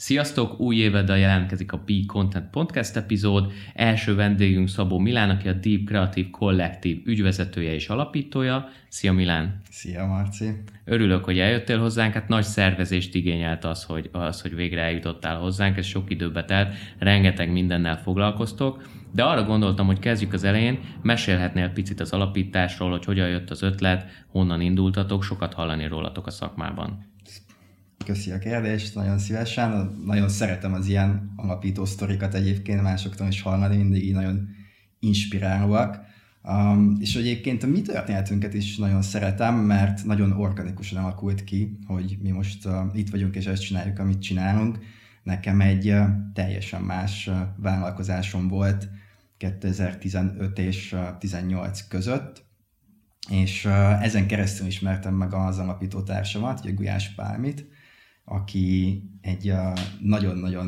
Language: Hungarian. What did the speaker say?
Sziasztok! Új éveddel jelentkezik a B Content Podcast epizód. Első vendégünk Szabó Milán, aki a Deep Creative Collective ügyvezetője és alapítója. Szia Milán! Szia Marci! Örülök, hogy eljöttél hozzánk, hát nagy szervezést igényelt az, hogy, az, hogy végre eljutottál hozzánk, ez sok időbe telt, rengeteg mindennel foglalkoztok, de arra gondoltam, hogy kezdjük az elején, mesélhetnél picit az alapításról, hogy hogyan jött az ötlet, honnan indultatok, sokat hallani rólatok a szakmában. Köszi a kérdést, nagyon szívesen. Nagyon szeretem az ilyen alapító sztorikat egyébként, másoktól is hallani, mindig így nagyon inspirálóak. Um, és egyébként a mi történetünket is nagyon szeretem, mert nagyon organikusan alakult ki, hogy mi most uh, itt vagyunk és ezt csináljuk, amit csinálunk. Nekem egy uh, teljesen más uh, vállalkozásom volt 2015 és uh, 18 között, és uh, ezen keresztül ismertem meg az alapító társamat, ugye Gulyás Pálmit, aki egy nagyon-nagyon